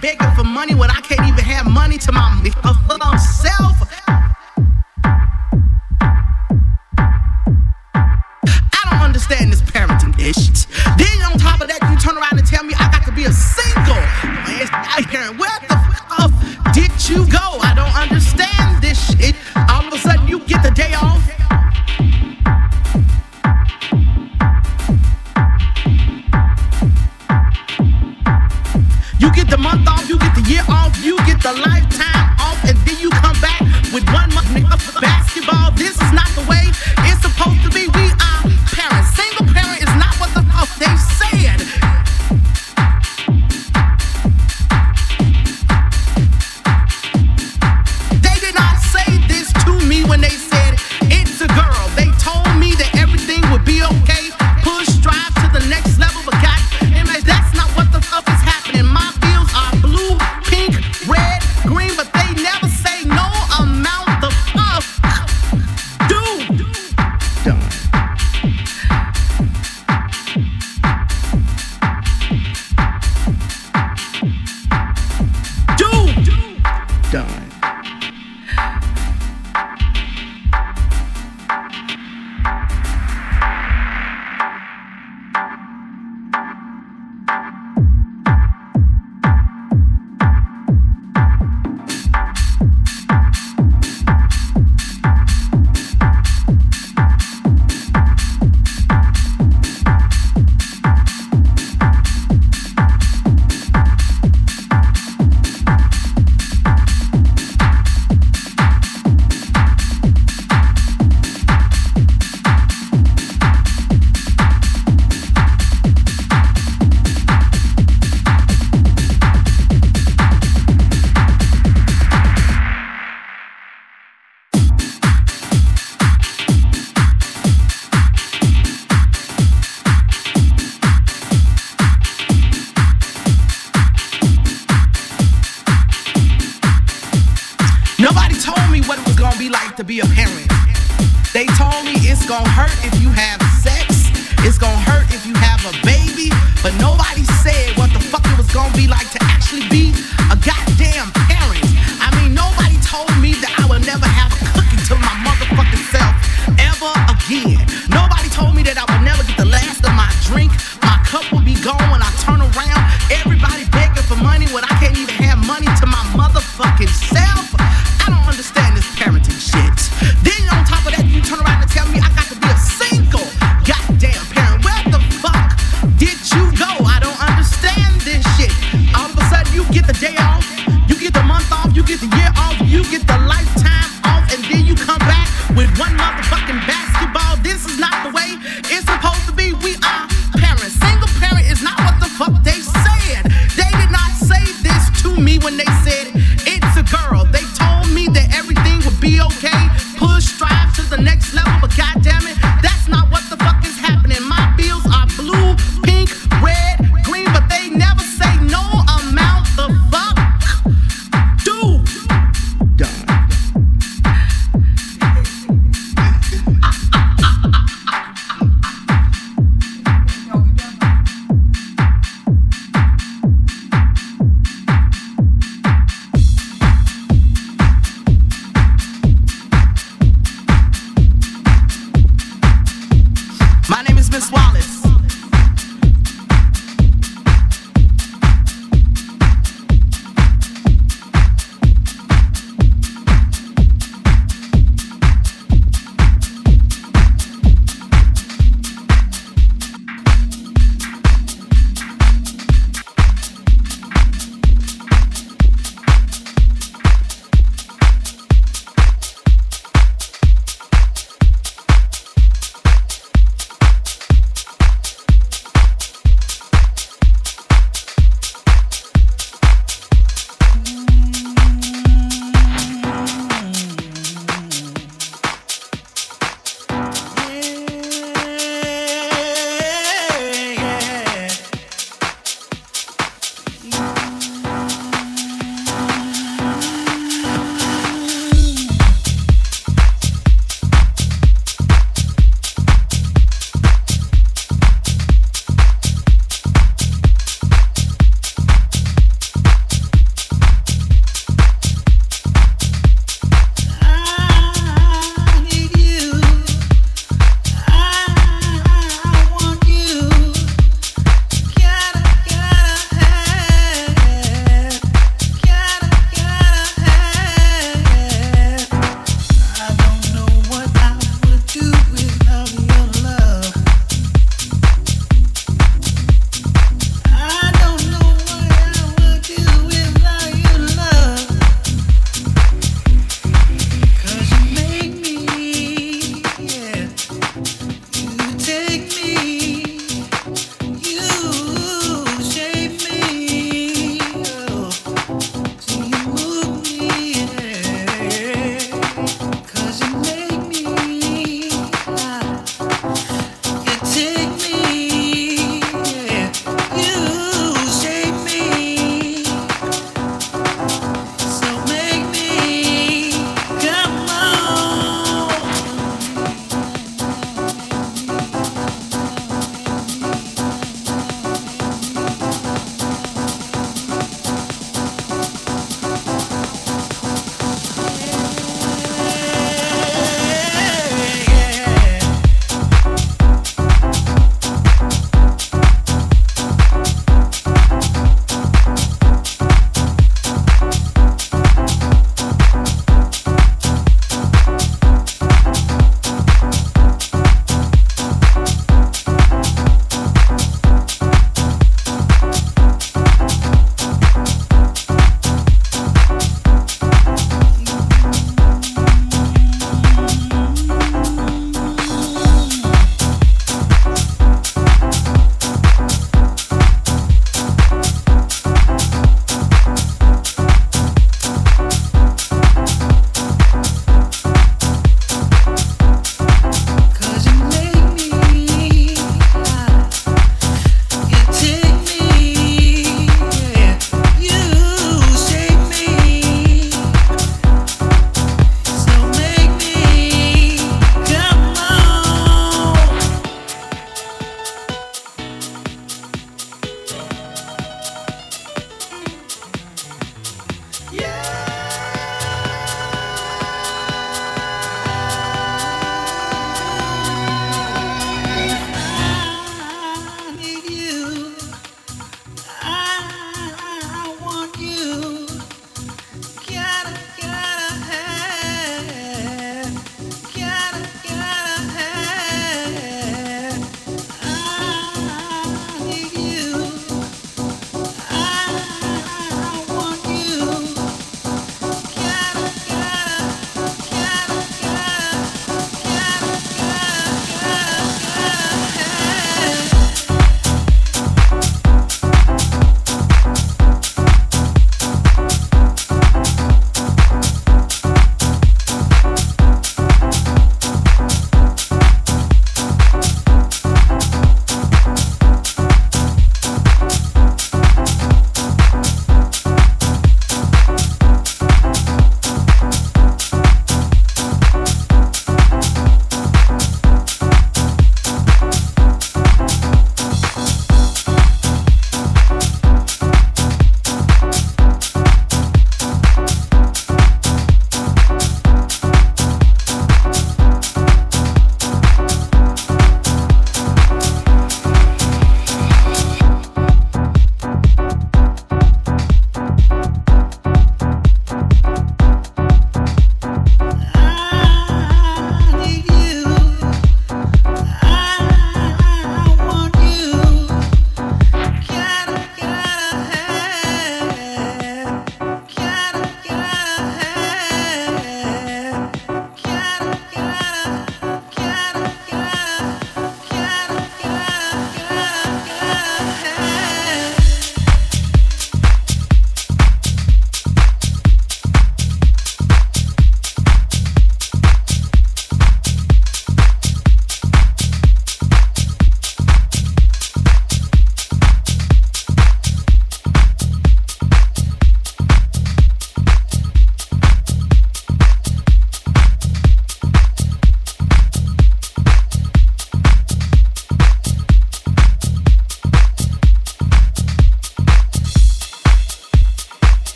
begging for money when I can't even have money to my.